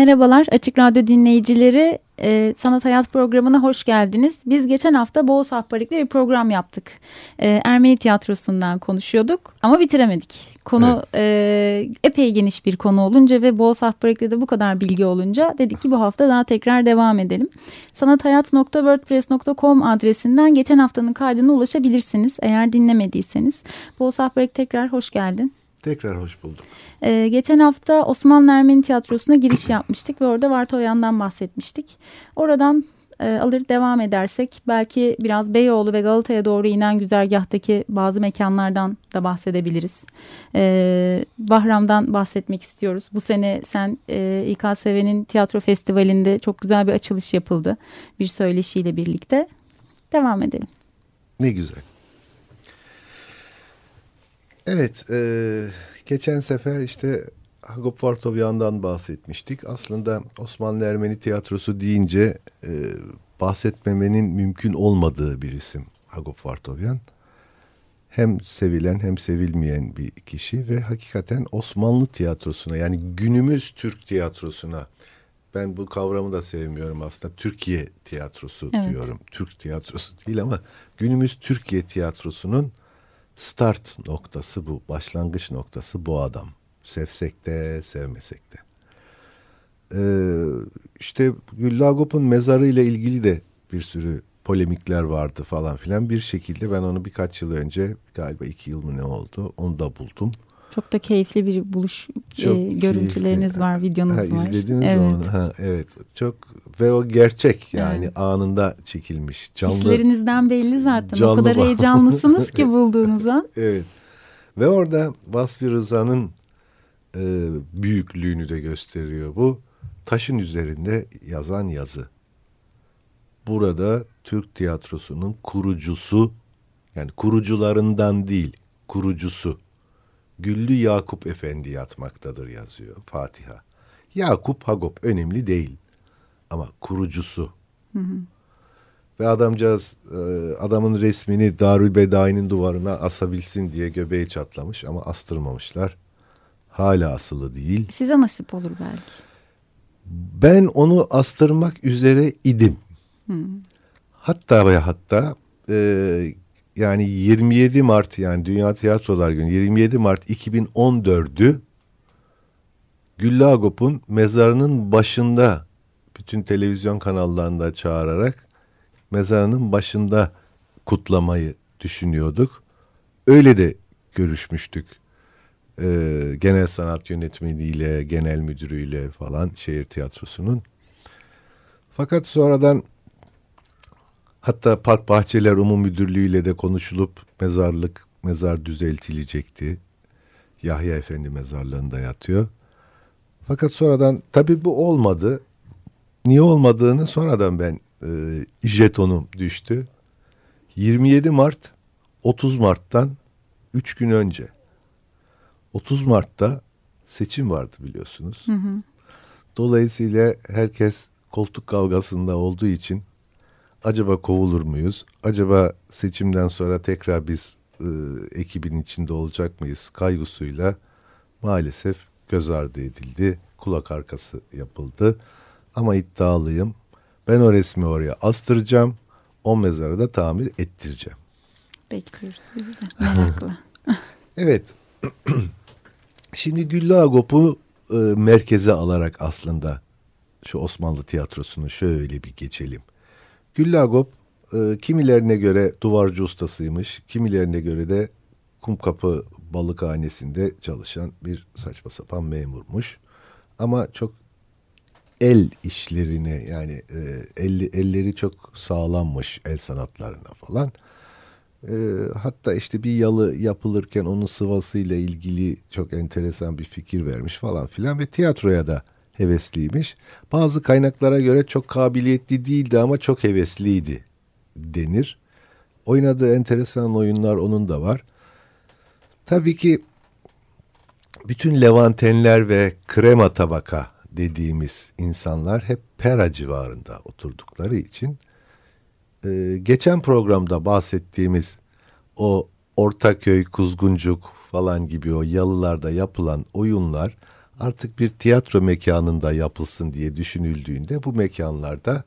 Merhabalar Açık Radyo dinleyicileri. E, Sanat Hayat programına hoş geldiniz. Biz geçen hafta Boğaz Sahparik'le bir program yaptık. E, Ermeni tiyatrosundan konuşuyorduk ama bitiremedik. Konu evet. e, epey geniş bir konu olunca ve Boğaz Sahparik'te de bu kadar bilgi olunca dedik ki bu hafta daha tekrar devam edelim. sanathayat.wordpress.com adresinden geçen haftanın kaydına ulaşabilirsiniz eğer dinlemediyseniz. Boğaz Sahparik tekrar hoş geldin. Tekrar hoş bulduk. Ee, geçen hafta Osmanlı Ermeni Tiyatrosu'na giriş yapmıştık ve orada Vartoyan'dan bahsetmiştik. Oradan e, alır devam edersek belki biraz Beyoğlu ve Galata'ya doğru inen güzergahtaki bazı mekanlardan da bahsedebiliriz. Ee, Bahram'dan bahsetmek istiyoruz. Bu sene sen e, İKSV'nin tiyatro festivalinde çok güzel bir açılış yapıldı. Bir söyleşiyle birlikte. Devam edelim. Ne güzel. Evet, e, geçen sefer işte Hagop Vartovyan'dan bahsetmiştik. Aslında Osmanlı Ermeni tiyatrosu deyince e, bahsetmemenin mümkün olmadığı bir isim Hagop Vartovyan. Hem sevilen hem sevilmeyen bir kişi ve hakikaten Osmanlı tiyatrosuna yani günümüz Türk tiyatrosuna ben bu kavramı da sevmiyorum aslında. Türkiye tiyatrosu evet. diyorum. Türk tiyatrosu değil ama günümüz Türkiye tiyatrosunun start noktası bu, başlangıç noktası bu adam. Sevsek de sevmesek de. Ee, işte Güllagop'un mezarı ile ilgili de bir sürü polemikler vardı falan filan. Bir şekilde ben onu birkaç yıl önce galiba iki yıl mı ne oldu onu da buldum. Çok da keyifli bir buluş Çok e, görüntüleriniz keyifli. var, videonuz ha, var. İzlediniz evet. onu. Ha, evet. Çok ve o gerçek yani evet. anında çekilmiş. Canlı, Hislerinizden belli zaten. Canlı o kadar bağ. heyecanlısınız ki bulduğunuz an. evet. Ve orada Vasfi Rıza'nın e, büyüklüğünü de gösteriyor bu. Taşın üzerinde yazan yazı. Burada Türk tiyatrosunun kurucusu yani kurucularından değil kurucusu Güllü Yakup Efendi yatmaktadır yazıyor Fatiha. Yakup Hagop önemli değil ama kurucusu. Hı hı. Ve adamcağız e, adamın resmini Darül Bedai'nin duvarına asabilsin diye göbeği çatlamış ama astırmamışlar. Hala asılı değil. Size nasip olur belki. Ben onu astırmak üzere idim. Hı. Hatta ve hatta e, yani 27 Mart yani Dünya Tiyatrolar Günü 27 Mart 2014'ü Güllü Agop'un mezarının başında bütün televizyon kanallarında çağırarak mezarının başında kutlamayı düşünüyorduk. Öyle de görüşmüştük. Ee, genel sanat yönetmeniyle, genel müdürüyle falan şehir tiyatrosunun. Fakat sonradan Hatta Park Bahçeler Umum Müdürlüğü ile de konuşulup mezarlık, mezar düzeltilecekti. Yahya Efendi mezarlığında yatıyor. Fakat sonradan tabii bu olmadı. Niye olmadığını sonradan ben e, jetonum düştü. 27 Mart 30 Mart'tan 3 gün önce. 30 Mart'ta seçim vardı biliyorsunuz. Hı hı. Dolayısıyla herkes koltuk kavgasında olduğu için acaba kovulur muyuz? Acaba seçimden sonra tekrar biz e, ekibin içinde olacak mıyız kaygısıyla maalesef göz ardı edildi. Kulak arkası yapıldı. Ama iddialıyım. Ben o resmi oraya astıracağım. O mezarı da tamir ettireceğim. Bekliyoruz biz de merakla. evet. Şimdi Güllü Agop'u e, merkeze alarak aslında şu Osmanlı tiyatrosunu şöyle bir geçelim. Güllagop e, kimilerine göre duvarcı ustasıymış, kimilerine göre de Kumkapı balıkhanesinde çalışan bir saçma sapan memurmuş. Ama çok el işlerine yani e, elli, elleri çok sağlammış el sanatlarına falan. E, hatta işte bir yalı yapılırken onun sıvasıyla ilgili çok enteresan bir fikir vermiş falan filan ve tiyatroya da hevesliymiş. Bazı kaynaklara göre çok kabiliyetli değildi ama çok hevesliydi denir. Oynadığı enteresan oyunlar onun da var. Tabii ki bütün Levantenler ve krema tabaka dediğimiz insanlar hep Pera civarında oturdukları için e, geçen programda bahsettiğimiz o Ortaköy, Kuzguncuk falan gibi o yalılarda yapılan oyunlar artık bir tiyatro mekanında yapılsın diye düşünüldüğünde bu mekanlarda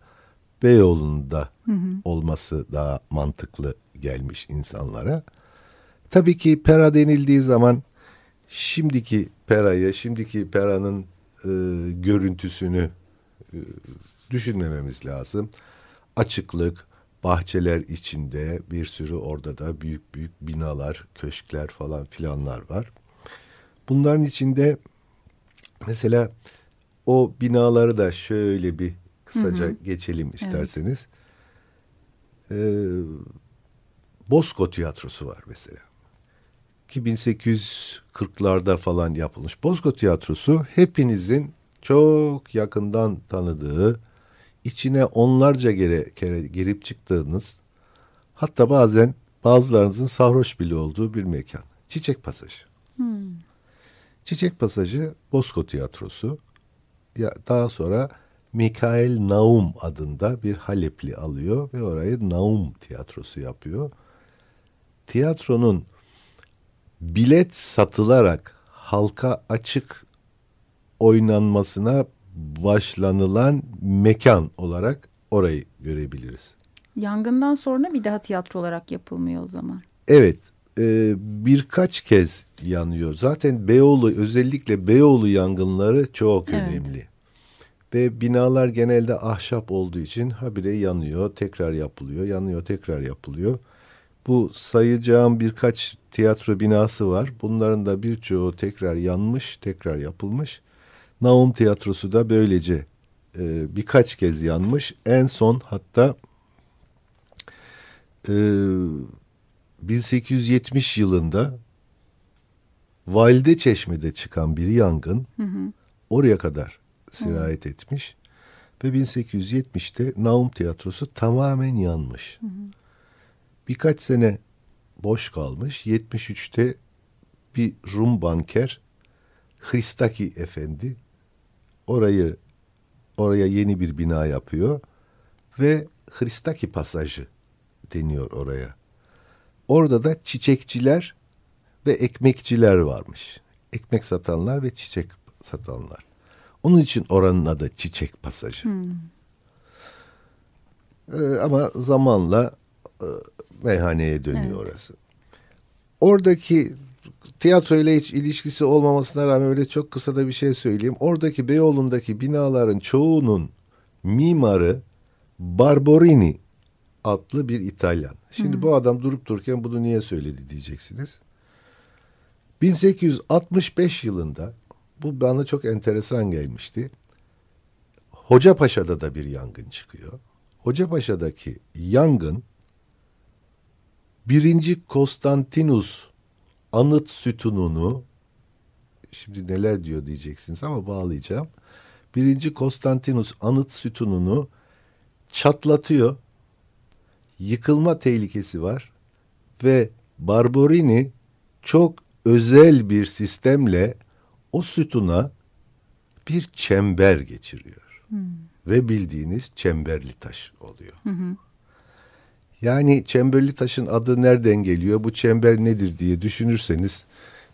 Beyoğlu'nda hı hı. olması daha mantıklı gelmiş insanlara. Tabii ki pera denildiği zaman şimdiki perayı, şimdiki peranın e, görüntüsünü e, düşünmememiz lazım. Açıklık, bahçeler içinde bir sürü orada da büyük büyük binalar, köşkler falan filanlar var. Bunların içinde mesela o binaları da şöyle bir kısaca hı hı. geçelim isterseniz. Evet. Ee, Bosco Tiyatrosu var mesela. Ki 1840'larda falan yapılmış. Bosco Tiyatrosu hepinizin çok yakından tanıdığı, içine onlarca kere, kere girip çıktığınız, hatta bazen bazılarınızın sarhoş bile olduğu bir mekan. Çiçek Pasajı. Hmm. Çiçek Pasajı Bosco Tiyatrosu. Ya daha sonra Mikael Naum adında bir Halepli alıyor ve orayı Naum Tiyatrosu yapıyor. Tiyatronun bilet satılarak halka açık oynanmasına başlanılan mekan olarak orayı görebiliriz. Yangından sonra bir daha tiyatro olarak yapılmıyor o zaman. Evet e, birkaç kez yanıyor. Zaten Beyoğlu özellikle Beyoğlu yangınları çok evet. önemli. Ve binalar genelde ahşap olduğu için habire yanıyor, tekrar yapılıyor, yanıyor, tekrar yapılıyor. Bu sayacağım birkaç tiyatro binası var. Bunların da birçoğu tekrar yanmış, tekrar yapılmış. Naum Tiyatrosu da böylece e, birkaç kez yanmış. En son hatta e, 1870 yılında Valide Çeşme'de çıkan bir yangın hı hı. oraya kadar sirayet hı. etmiş. Ve 1870'te Naum Tiyatrosu tamamen yanmış. Hı hı. Birkaç sene boş kalmış. 73'te bir Rum banker Hristaki Efendi orayı oraya yeni bir bina yapıyor ve Hristaki pasajı deniyor oraya. Orada da çiçekçiler ve ekmekçiler varmış. Ekmek satanlar ve çiçek satanlar. Onun için oranın adı çiçek pasajı. Hmm. Ee, ama zamanla e, meyhaneye dönüyor evet. orası. Oradaki tiyatro ile hiç ilişkisi olmamasına rağmen öyle çok kısa da bir şey söyleyeyim. Oradaki Beyoğlu'ndaki binaların çoğunun mimarı Barberini adlı bir İtalyan. Şimdi hmm. bu adam durup dururken bunu niye söyledi diyeceksiniz. 1865 yılında bu bana çok enteresan gelmişti. Hocapaşa'da da bir yangın çıkıyor. Hocapaşa'daki yangın birinci Konstantinus anıt sütununu şimdi neler diyor diyeceksiniz ama bağlayacağım. Birinci Konstantinus anıt sütununu çatlatıyor. Yıkılma tehlikesi var ve Barberini çok özel bir sistemle o sütuna bir çember geçiriyor. Hmm. Ve bildiğiniz çemberli taş oluyor. Hı hı. Yani çemberli taşın adı nereden geliyor? Bu çember nedir diye düşünürseniz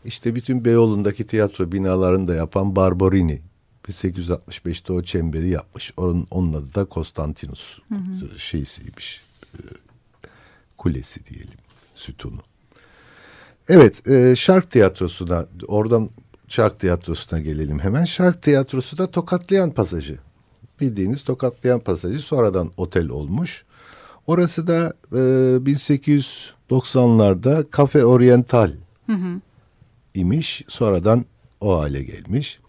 işte bütün Beyoğlu'ndaki tiyatro binalarını da yapan Barberini 1865'te o çemberi yapmış. Onun, onun adı da Konstantinus hı hı. şeysiymiş. Kulesi diyelim sütunu. Evet e, şark tiyatrosuna oradan şark tiyatrosuna gelelim hemen. Şark tiyatrosu da Tokatlayan Pasajı. Bildiğiniz Tokatlayan Pasajı sonradan otel olmuş. Orası da e, 1890'larda Cafe Oriental hı hı. imiş. Sonradan o hale gelmiş.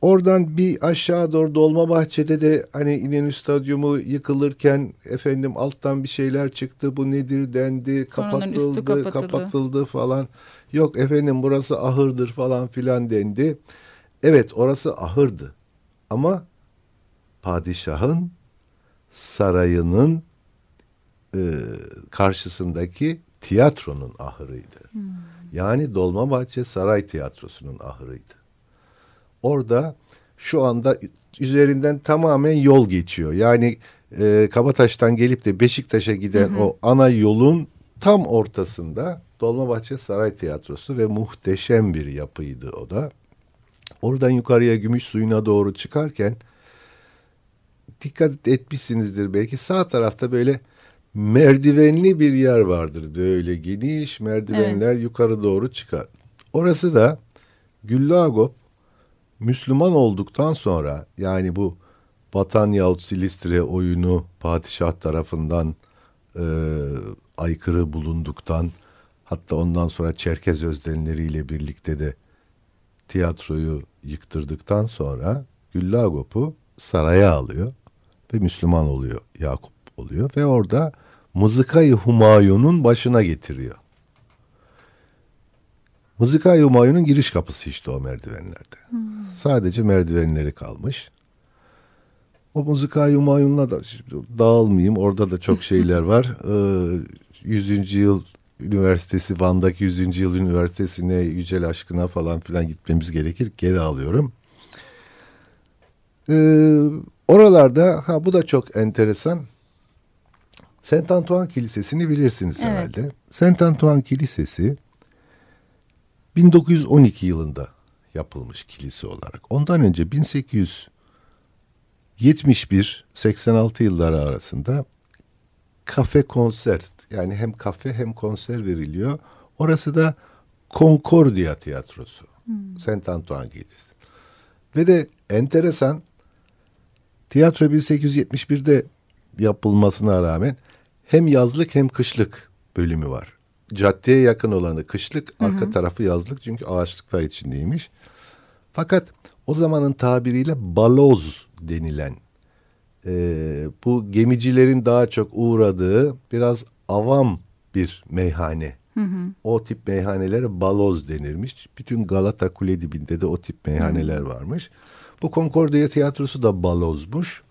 Oradan bir aşağı doğru Dolmabahçe'de de hani İnönü Stadyumu yıkılırken efendim alttan bir şeyler çıktı. Bu nedir dendi, kapatıldı, kapatıldı. kapatıldı falan. Yok efendim burası ahırdır falan filan dendi. Evet orası ahırdı. Ama padişahın sarayının e, karşısındaki tiyatronun ahırıydı. Yani Dolmabahçe Saray Tiyatrosu'nun ahırıydı. Orada şu anda üzerinden tamamen yol geçiyor. Yani e, Kabataş'tan gelip de Beşiktaş'a giden o ana yolun tam ortasında Dolmabahçe Saray Tiyatrosu ve muhteşem bir yapıydı o da. Oradan yukarıya gümüş suyuna doğru çıkarken dikkat etmişsinizdir belki sağ tarafta böyle merdivenli bir yer vardır. Böyle geniş merdivenler yukarı doğru çıkar. Orası da Güllü Agop Müslüman olduktan sonra yani bu Vatan yahut Silistre oyunu padişah tarafından e, aykırı bulunduktan hatta ondan sonra Çerkez özdenleriyle birlikte de tiyatroyu yıktırdıktan sonra Güllü Agop'u saraya alıyor ve Müslüman oluyor Yakup oluyor ve orada Mızıkayı Humayun'un başına getiriyor. Mızıkayı Humayun'un giriş kapısı işte o merdivenlerde. Sadece merdivenleri kalmış. O Mızıkayı Humayun'la da dağılmayayım. Orada da çok şeyler var. Ee, 100. yıl üniversitesi Van'daki 100. yıl üniversitesine Yücel Aşkına falan filan gitmemiz gerekir. Geri alıyorum. Ee, oralarda ha bu da çok enteresan. Saint Antoine Kilisesi'ni bilirsiniz Evet. herhalde. Saint Antoine Kilisesi 1912 yılında yapılmış kilise olarak. Ondan önce 1871-86 yılları arasında kafe konser yani hem kafe hem konser veriliyor. Orası da Concordia Tiyatrosu. Saint Antoine Kilisesi. Ve de enteresan tiyatro 1871'de yapılmasına rağmen hem yazlık hem kışlık bölümü var. Caddeye yakın olanı kışlık, arka tarafı yazlık çünkü ağaçlıklar içindeymiş. Fakat o zamanın tabiriyle baloz denilen e, bu gemicilerin daha çok uğradığı biraz avam bir meyhane. O tip meyhanelere baloz denirmiş. Bütün Galata Kule dibinde de o tip meyhaneler varmış. Bu Concordia tiyatrosu da balozmuş.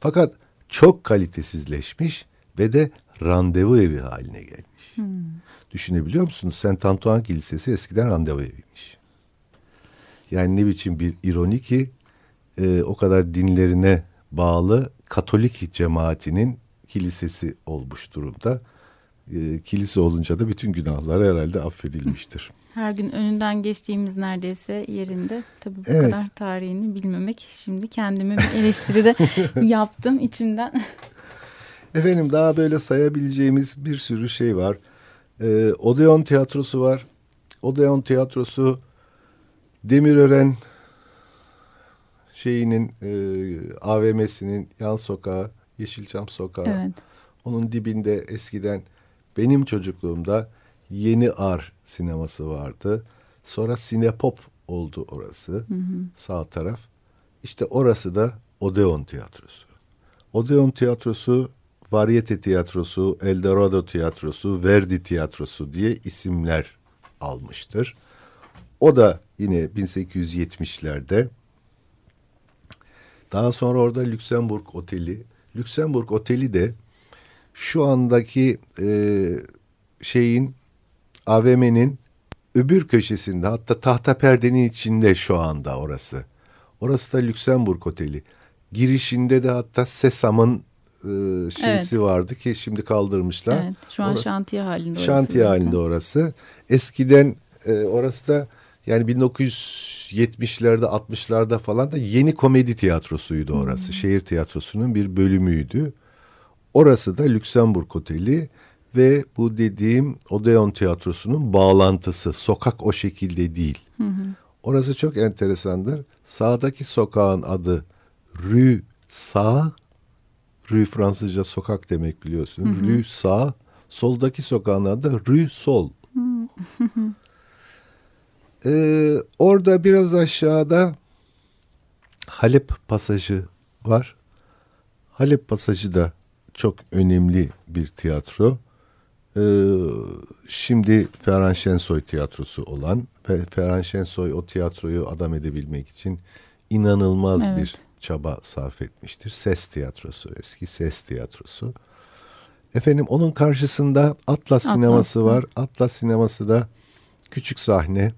Fakat çok kalitesizleşmiş ve de randevu evi haline gelmiş. Düşünebiliyor musunuz? Saint Antoine Kilisesi eskiden randevu eviymiş. Yani ne biçim bir ironi ki e, o kadar dinlerine bağlı Katolik cemaatinin kilisesi olmuş durumda. E, kilise olunca da bütün günahlar herhalde affedilmiştir. Her gün önünden geçtiğimiz neredeyse yerinde. Tabii bu Evet. kadar tarihini bilmemek. Şimdi kendime bir eleştiri de yaptım içimden. Efendim daha böyle sayabileceğimiz bir sürü şey var. Ee, Odeon tiyatrosu var. Odeon tiyatrosu Demirören şeyinin e, AVM'sinin yan sokağı Yeşilçam sokağı. Evet. Onun dibinde eskiden benim çocukluğumda Yeni Ar sineması vardı. Sonra Sinepop oldu orası. Sağ taraf. İşte orası da Odeon tiyatrosu. Odeon tiyatrosu, Varyete tiyatrosu, Eldorado tiyatrosu, Verdi tiyatrosu diye isimler almıştır. O da yine 1870'lerde. Daha sonra orada Lüksemburg Oteli. Lüksemburg Oteli de şu andaki e, şeyin AVM'nin öbür köşesinde hatta tahta perdenin içinde şu anda orası. Orası da Lüksemburg Oteli. Girişinde de hatta Sesam'ın e, şeysi Evet. vardı ki şimdi kaldırmışlar. Evet. Şu an Orası- şantiye halinde orası Şantiye zaten. halinde orası. Eskiden e, orası da yani 1970'lerde 60'larda falan da yeni komedi tiyatrosuydu orası. Şehir tiyatrosunun bir bölümüydü. Orası da Lüksemburg Oteli ve bu dediğim Odeon tiyatrosunun bağlantısı. Sokak o şekilde değil. Orası çok enteresandır. Sağdaki sokağın adı Rue Sağ. Rue Fransızca sokak demek biliyorsun. Rue Sağ. Soldaki sokağın adı Rue Sol. Ee, orada biraz aşağıda Halep pasajı var. Halep pasajı da çok önemli bir tiyatro. Ee, şimdi Ferhan Şensoy tiyatrosu olan ve Ferhan Şensoy o tiyatroyu adam edebilmek için inanılmaz Evet. bir çaba sarf etmiştir. Ses tiyatrosu, eski ses tiyatrosu. Efendim onun karşısında Atlas, sineması var. Atlas sineması da küçük sahne.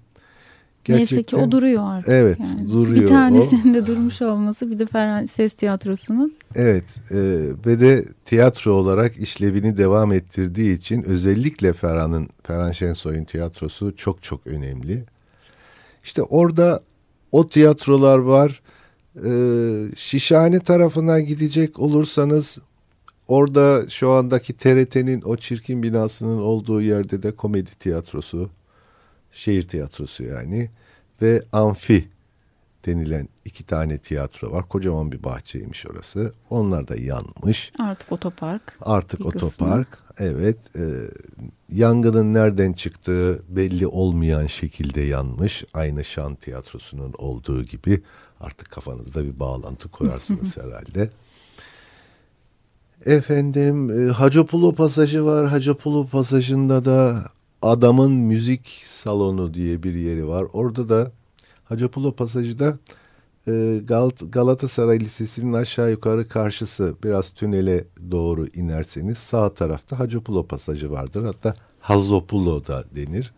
Neyse ki o duruyor artık. Evet, yani. duruyor Bir o. tanesinin de durmuş olması bir de Ferhan Ses Tiyatrosu'nun. Evet e, ve de tiyatro olarak işlevini devam ettirdiği için özellikle Ferhan'ın Ferhan Şensoy'un tiyatrosu çok çok önemli. İşte orada o tiyatrolar var. E, Şişhane tarafına gidecek olursanız orada şu andaki TRT'nin o çirkin binasının olduğu yerde de komedi tiyatrosu, şehir tiyatrosu yani ve amfi denilen iki tane tiyatro var. Kocaman bir bahçeymiş orası. Onlar da yanmış. Artık otopark. Artık Bir kısmı. otopark. Evet. e, yangının nereden çıktığı belli olmayan şekilde yanmış. Aynı Şan Tiyatrosu'nun olduğu gibi. Artık kafanızda bir bağlantı kurarsınız herhalde. Efendim e, Hacopulu pasajı var. Hacopulu pasajında da adamın müzik salonu diye bir yeri var. Orada da Hacopulu pasajı da e, Gal- Galatasaray Lisesi'nin aşağı yukarı karşısı biraz tünele doğru inerseniz sağ tarafta Hacopulu pasajı vardır. Hatta Hazopulo da denir.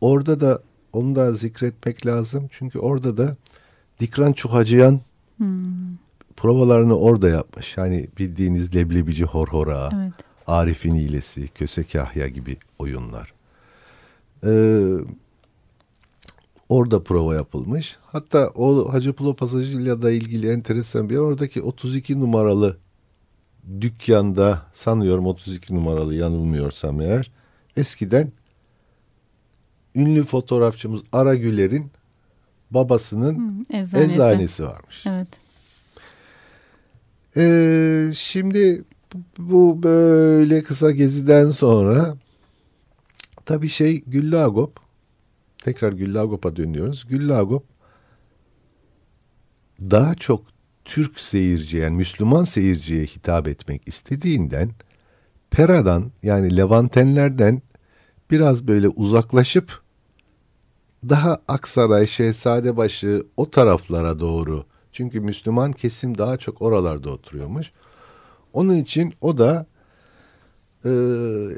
Orada da onu da zikretmek lazım. Çünkü orada da Dikran Çuhacıyan provalarını orada yapmış. Yani bildiğiniz Leblebici Horhora, Evet. Arif'in İyilesi, Köse Kahya gibi oyunlar. Ee, orada prova yapılmış. Hatta o Hacı Pulo pasajıyla da ilgili enteresan bir yer. Oradaki 32 numaralı dükkanda sanıyorum 32 numaralı yanılmıyorsam eğer eskiden ünlü fotoğrafçımız Ara Güler'in babasının Hı, Eczanesi. eczanesi varmış. Evet. Ee, şimdi bu- bu böyle kısa geziden sonra tabii şey Güllü Agop tekrar Güllü Agop'a dönüyoruz. Güllü Agop daha çok Türk seyirciye yani Müslüman seyirciye hitap etmek istediğinden Pera'dan yani Levantenlerden biraz böyle uzaklaşıp daha Aksaray, Şehzadebaşı o taraflara doğru. Çünkü Müslüman kesim daha çok oralarda oturuyormuş. Onun için o da e,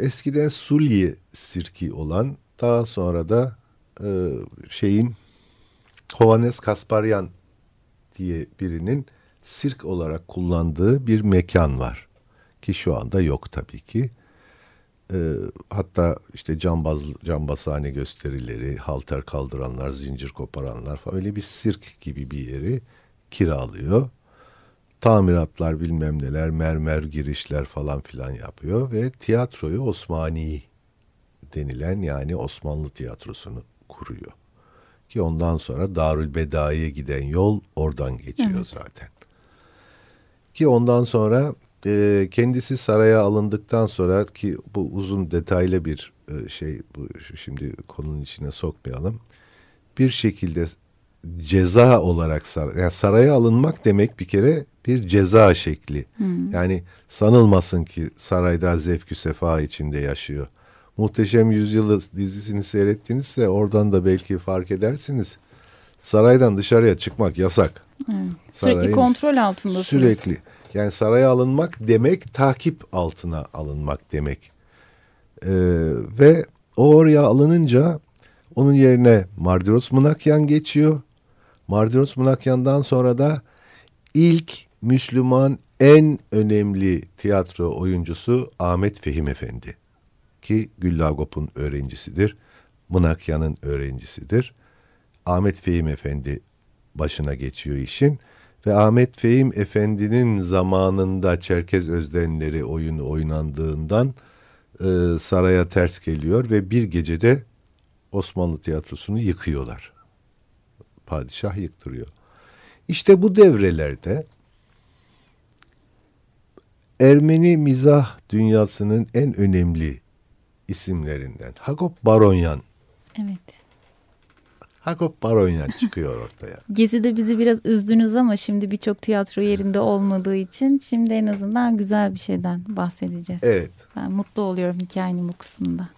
eskiden Sulye sirki olan daha sonra da e, şeyin Hovannes Kasparyan diye birinin sirk olarak kullandığı bir mekan var. Ki şu anda yok tabii ki. Ee, hatta işte cambaz, cambazhane gösterileri, halter kaldıranlar, zincir koparanlar falan öyle bir sirk gibi bir yeri kiralıyor. Tamiratlar bilmem neler, mermer girişler falan filan yapıyor ve tiyatroyu Osmani denilen yani Osmanlı tiyatrosunu kuruyor. Ki ondan sonra Darül Bedai'ye giden yol oradan geçiyor zaten. Ki ondan sonra e, kendisi saraya alındıktan sonra ki bu uzun detaylı bir e, şey bu şimdi konunun içine sokmayalım. Bir şekilde ceza olarak sar, yani saraya alınmak demek bir kere bir ceza şekli. Yani sanılmasın ki sarayda zevkü sefa içinde yaşıyor. Muhteşem Yüzyılı dizisini seyrettinizse oradan da belki fark edersiniz. Saraydan dışarıya çıkmak yasak. Sürekli Sarayın- kontrol altındasınız. Sürekli. Yani saraya alınmak demek takip altına alınmak demek. Ee, ve o oraya alınınca onun yerine Mardiros Mınakyan geçiyor. Mardiros Mınakyan'dan sonra da ilk Müslüman en önemli tiyatro oyuncusu Ahmet Fehim Efendi. Ki Güllü Agop'un öğrencisidir. Mınakyan'ın öğrencisidir. Ahmet Fehim Efendi başına geçiyor işin. Ve Ahmet Fehim Efendi'nin zamanında Çerkez Özdenleri oyunu oynandığından e, saraya ters geliyor ve bir gecede Osmanlı tiyatrosunu yıkıyorlar. Padişah yıktırıyor. İşte bu devrelerde Ermeni mizah dünyasının en önemli isimlerinden Hagop Baronyan Evet. Hagop Baronyan çıkıyor ortaya. Gezi'de bizi biraz üzdünüz ama şimdi birçok tiyatro yerinde olmadığı için şimdi en azından güzel bir şeyden bahsedeceğiz. Evet. Ben mutlu oluyorum hikayenin bu kısmında.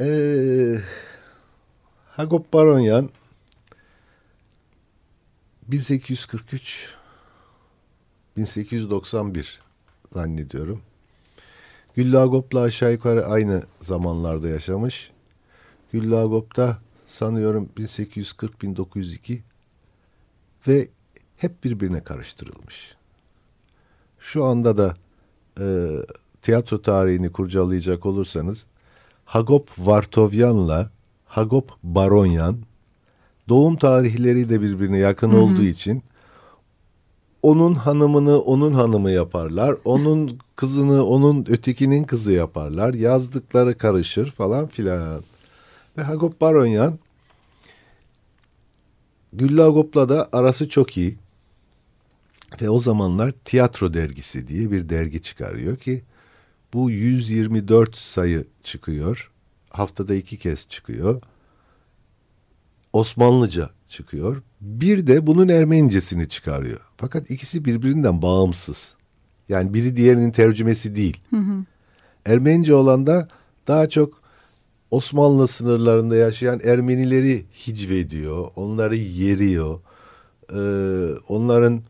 Ee, Hagop Baronyan 1843 1891 zannediyorum. Güllü Agop'la aşağı yukarı aynı zamanlarda yaşamış. Güllü Agop da sanıyorum 1840-1902 ve hep birbirine karıştırılmış. Şu anda da e, tiyatro tarihini kurcalayacak olursanız Hagop Vartovyan'la Hagop Baronyan doğum tarihleri de birbirine yakın Hı hı. olduğu için onun hanımını onun hanımı yaparlar. Onun kızını onun ötekinin kızı yaparlar. Yazdıkları karışır falan filan. Ve Hagop Baronyan Güllü Agop'la da arası çok iyi. Ve o zamanlar Tiyatro Dergisi diye bir dergi çıkarıyor ki bu 124 sayı çıkıyor. Haftada iki kez çıkıyor. Osmanlıca çıkıyor. Bir de bunun Ermenicesini çıkarıyor. Fakat ikisi birbirinden bağımsız. Yani biri diğerinin tercümesi değil. Ermenice olan da daha çok Osmanlı sınırlarında yaşayan Ermenileri hicvediyor. Onları yeriyor. Ee, onların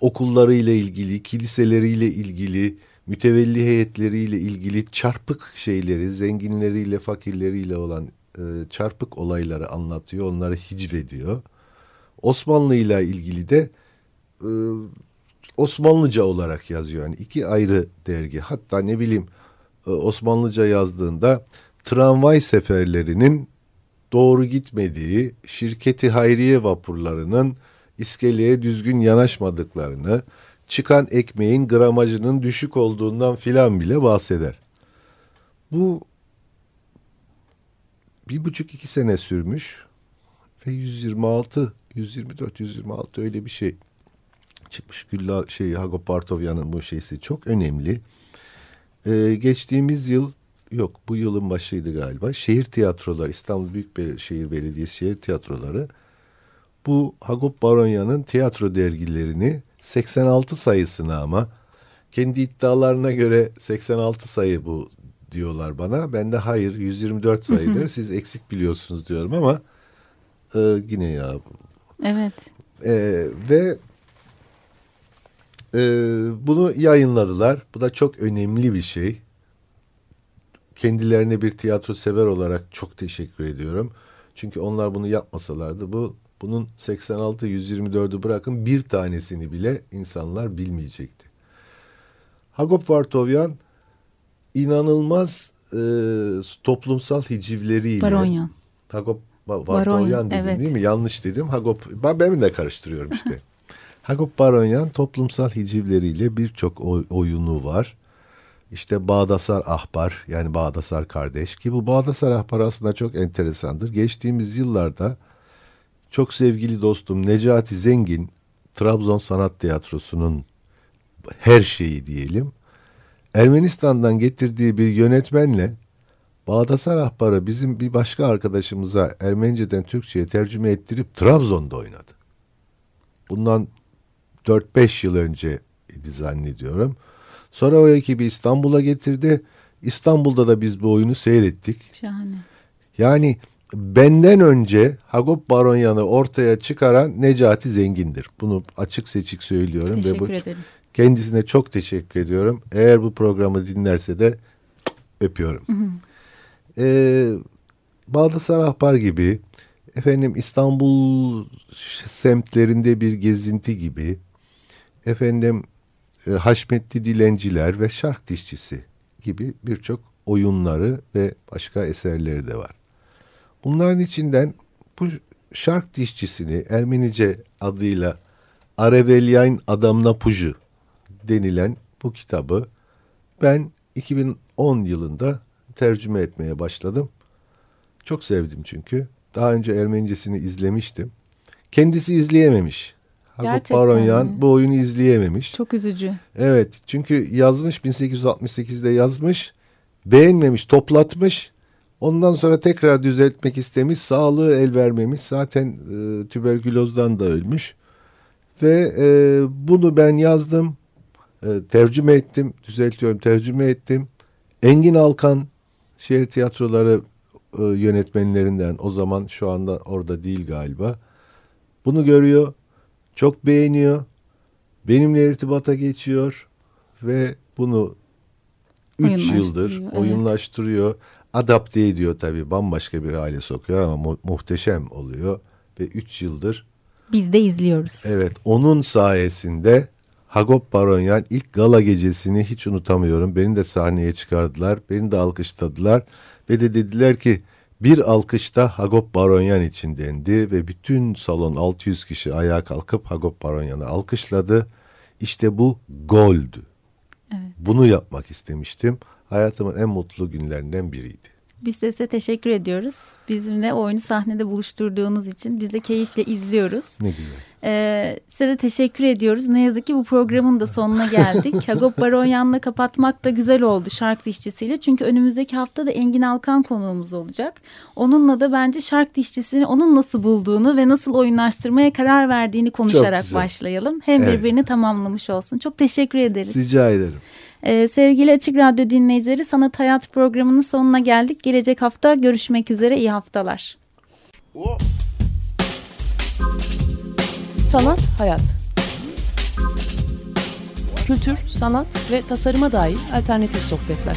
okullarıyla ilgili, kiliseleriyle ilgili, mütevelli heyetleriyle ilgili çarpık şeyleri, zenginleriyle, fakirleriyle olan e, çarpık olayları anlatıyor. Onları hicvediyor. Osmanlı ile ilgili de e, Osmanlıca olarak yazıyor. Yani iki ayrı dergi. Hatta ne bileyim e, Osmanlıca yazdığında tramvay seferlerinin doğru gitmediği, şirketi hayriye vapurlarının iskeleye düzgün yanaşmadıklarını, çıkan ekmeğin gramajının düşük olduğundan filan bile bahseder. Bu bir buçuk iki sene sürmüş ve 126, 124, 126 öyle bir şey çıkmış. Gülla şey Hagop Bartovyan'ın bu şeysi çok önemli. Ee, geçtiğimiz yıl yok bu yılın başıydı galiba. Şehir tiyatroları İstanbul Büyükşehir Belediyesi şehir tiyatroları bu Hagop Baronyan'ın tiyatro dergilerini 86 sayısına ama kendi iddialarına göre 86 sayı bu diyorlar bana. Ben de hayır 124 sayıdır siz eksik biliyorsunuz diyorum ama e, yine ya Evet. e, ve e, bunu yayınladılar. Bu da çok önemli bir şey. Kendilerine bir tiyatro sever olarak çok teşekkür ediyorum. Çünkü onlar bunu yapmasalardı bu bunun 86 124'ü bırakın bir tanesini bile insanlar bilmeyecekti. Hagop Vartovyan inanılmaz e, toplumsal hicivleriyle Baronyan. Hagop Ba- Baronyan, dedim evet. değil mi? Yanlış dedim. Hagop ben ben de karıştırıyorum işte. Hagop Baronyan toplumsal hicivleriyle birçok oy- oyunu var. İşte Bağdasar Ahbar yani Bağdasar kardeş ki bu Bağdasar Ahbar aslında çok enteresandır. Geçtiğimiz yıllarda çok sevgili dostum Necati Zengin Trabzon Sanat Tiyatrosu'nun her şeyi diyelim. Ermenistan'dan getirdiği bir yönetmenle Bağdasar Ahbar'ı bizim bir başka arkadaşımıza Ermeniceden Türkçe'ye tercüme ettirip Trabzon'da oynadı. Bundan 4-5 yıl önce idi zannediyorum. Sonra o ekibi İstanbul'a getirdi. İstanbul'da da biz bu oyunu seyrettik. Şahane. Yani benden önce Hagop Baronyan'ı ortaya çıkaran Necati Zengin'dir. Bunu açık seçik söylüyorum ve bu Teşekkür ederim. Kendisine çok teşekkür ediyorum. Eğer bu programı dinlerse de öpüyorum. Ee, Bağdasar Ahbar gibi efendim İstanbul semtlerinde bir gezinti gibi efendim e, Haşmetli Dilenciler ve Şark Dişçisi gibi birçok oyunları ve başka eserleri de var. Bunların içinden bu Şark Dişçisini Ermenice adıyla Arevelyayn Adamna Puju denilen bu kitabı ben 2010 yılında tercüme etmeye başladım. Çok sevdim çünkü. Daha önce Ermenicesini izlemiştim. Kendisi izleyememiş. Gerçekten Baronyan mi? bu oyunu izleyememiş. Çok üzücü. Evet çünkü yazmış 1868'de yazmış beğenmemiş toplatmış Ondan sonra tekrar düzeltmek istemiş, sağlığı el vermemiş. Zaten e, tüberkülozdan da ölmüş. Ve e, bunu ben yazdım, e, tercüme ettim, düzeltiyorum, tercüme ettim. Engin Alkan şehir tiyatroları e, yönetmenlerinden o zaman şu anda orada değil galiba. Bunu görüyor, çok beğeniyor, benimle irtibata geçiyor ve bunu 3 yıldır Oyunlaştırıyor, evet. oyunlaştırıyor. Adapte ediyor tabii bambaşka bir hale sokuyor ama mu- muhteşem oluyor. Ve 3 yıldır Biz de izliyoruz. evet onun sayesinde Hagop Baronyan ilk gala gecesini hiç unutamıyorum. Beni de sahneye çıkardılar. Beni de alkışladılar. Ve de dediler ki bir alkışta Hagop Baronyan için dendi. Ve bütün salon 600 kişi ayağa kalkıp Hagop Baronyan'ı alkışladı. İşte bu goldü. Bunu yapmak istemiştim. Hayatımın en mutlu günlerinden biriydi. Biz de size teşekkür ediyoruz. Bizimle oyunu sahnede buluşturduğunuz için biz de keyifle izliyoruz. Ne güzel. Ee, size de teşekkür ediyoruz. Ne yazık ki bu programın da sonuna geldik. Hagop Baronyan'la kapatmak da güzel oldu şark dişçisiyle. Çünkü önümüzdeki hafta da Engin Alkan konuğumuz olacak. Onunla da bence şark dişçisini onun nasıl bulduğunu ve nasıl oyunlaştırmaya karar verdiğini konuşarak başlayalım. Hem Evet. birbirini tamamlamış olsun. Çok teşekkür ederiz. Rica ederim. Ee, sevgili Açık Radyo dinleyicileri Sanat Hayat programının sonuna geldik. Gelecek hafta görüşmek üzere. İyi haftalar. Sanat, hayat. Kültür, sanat ve tasarıma dair alternatif sohbetler.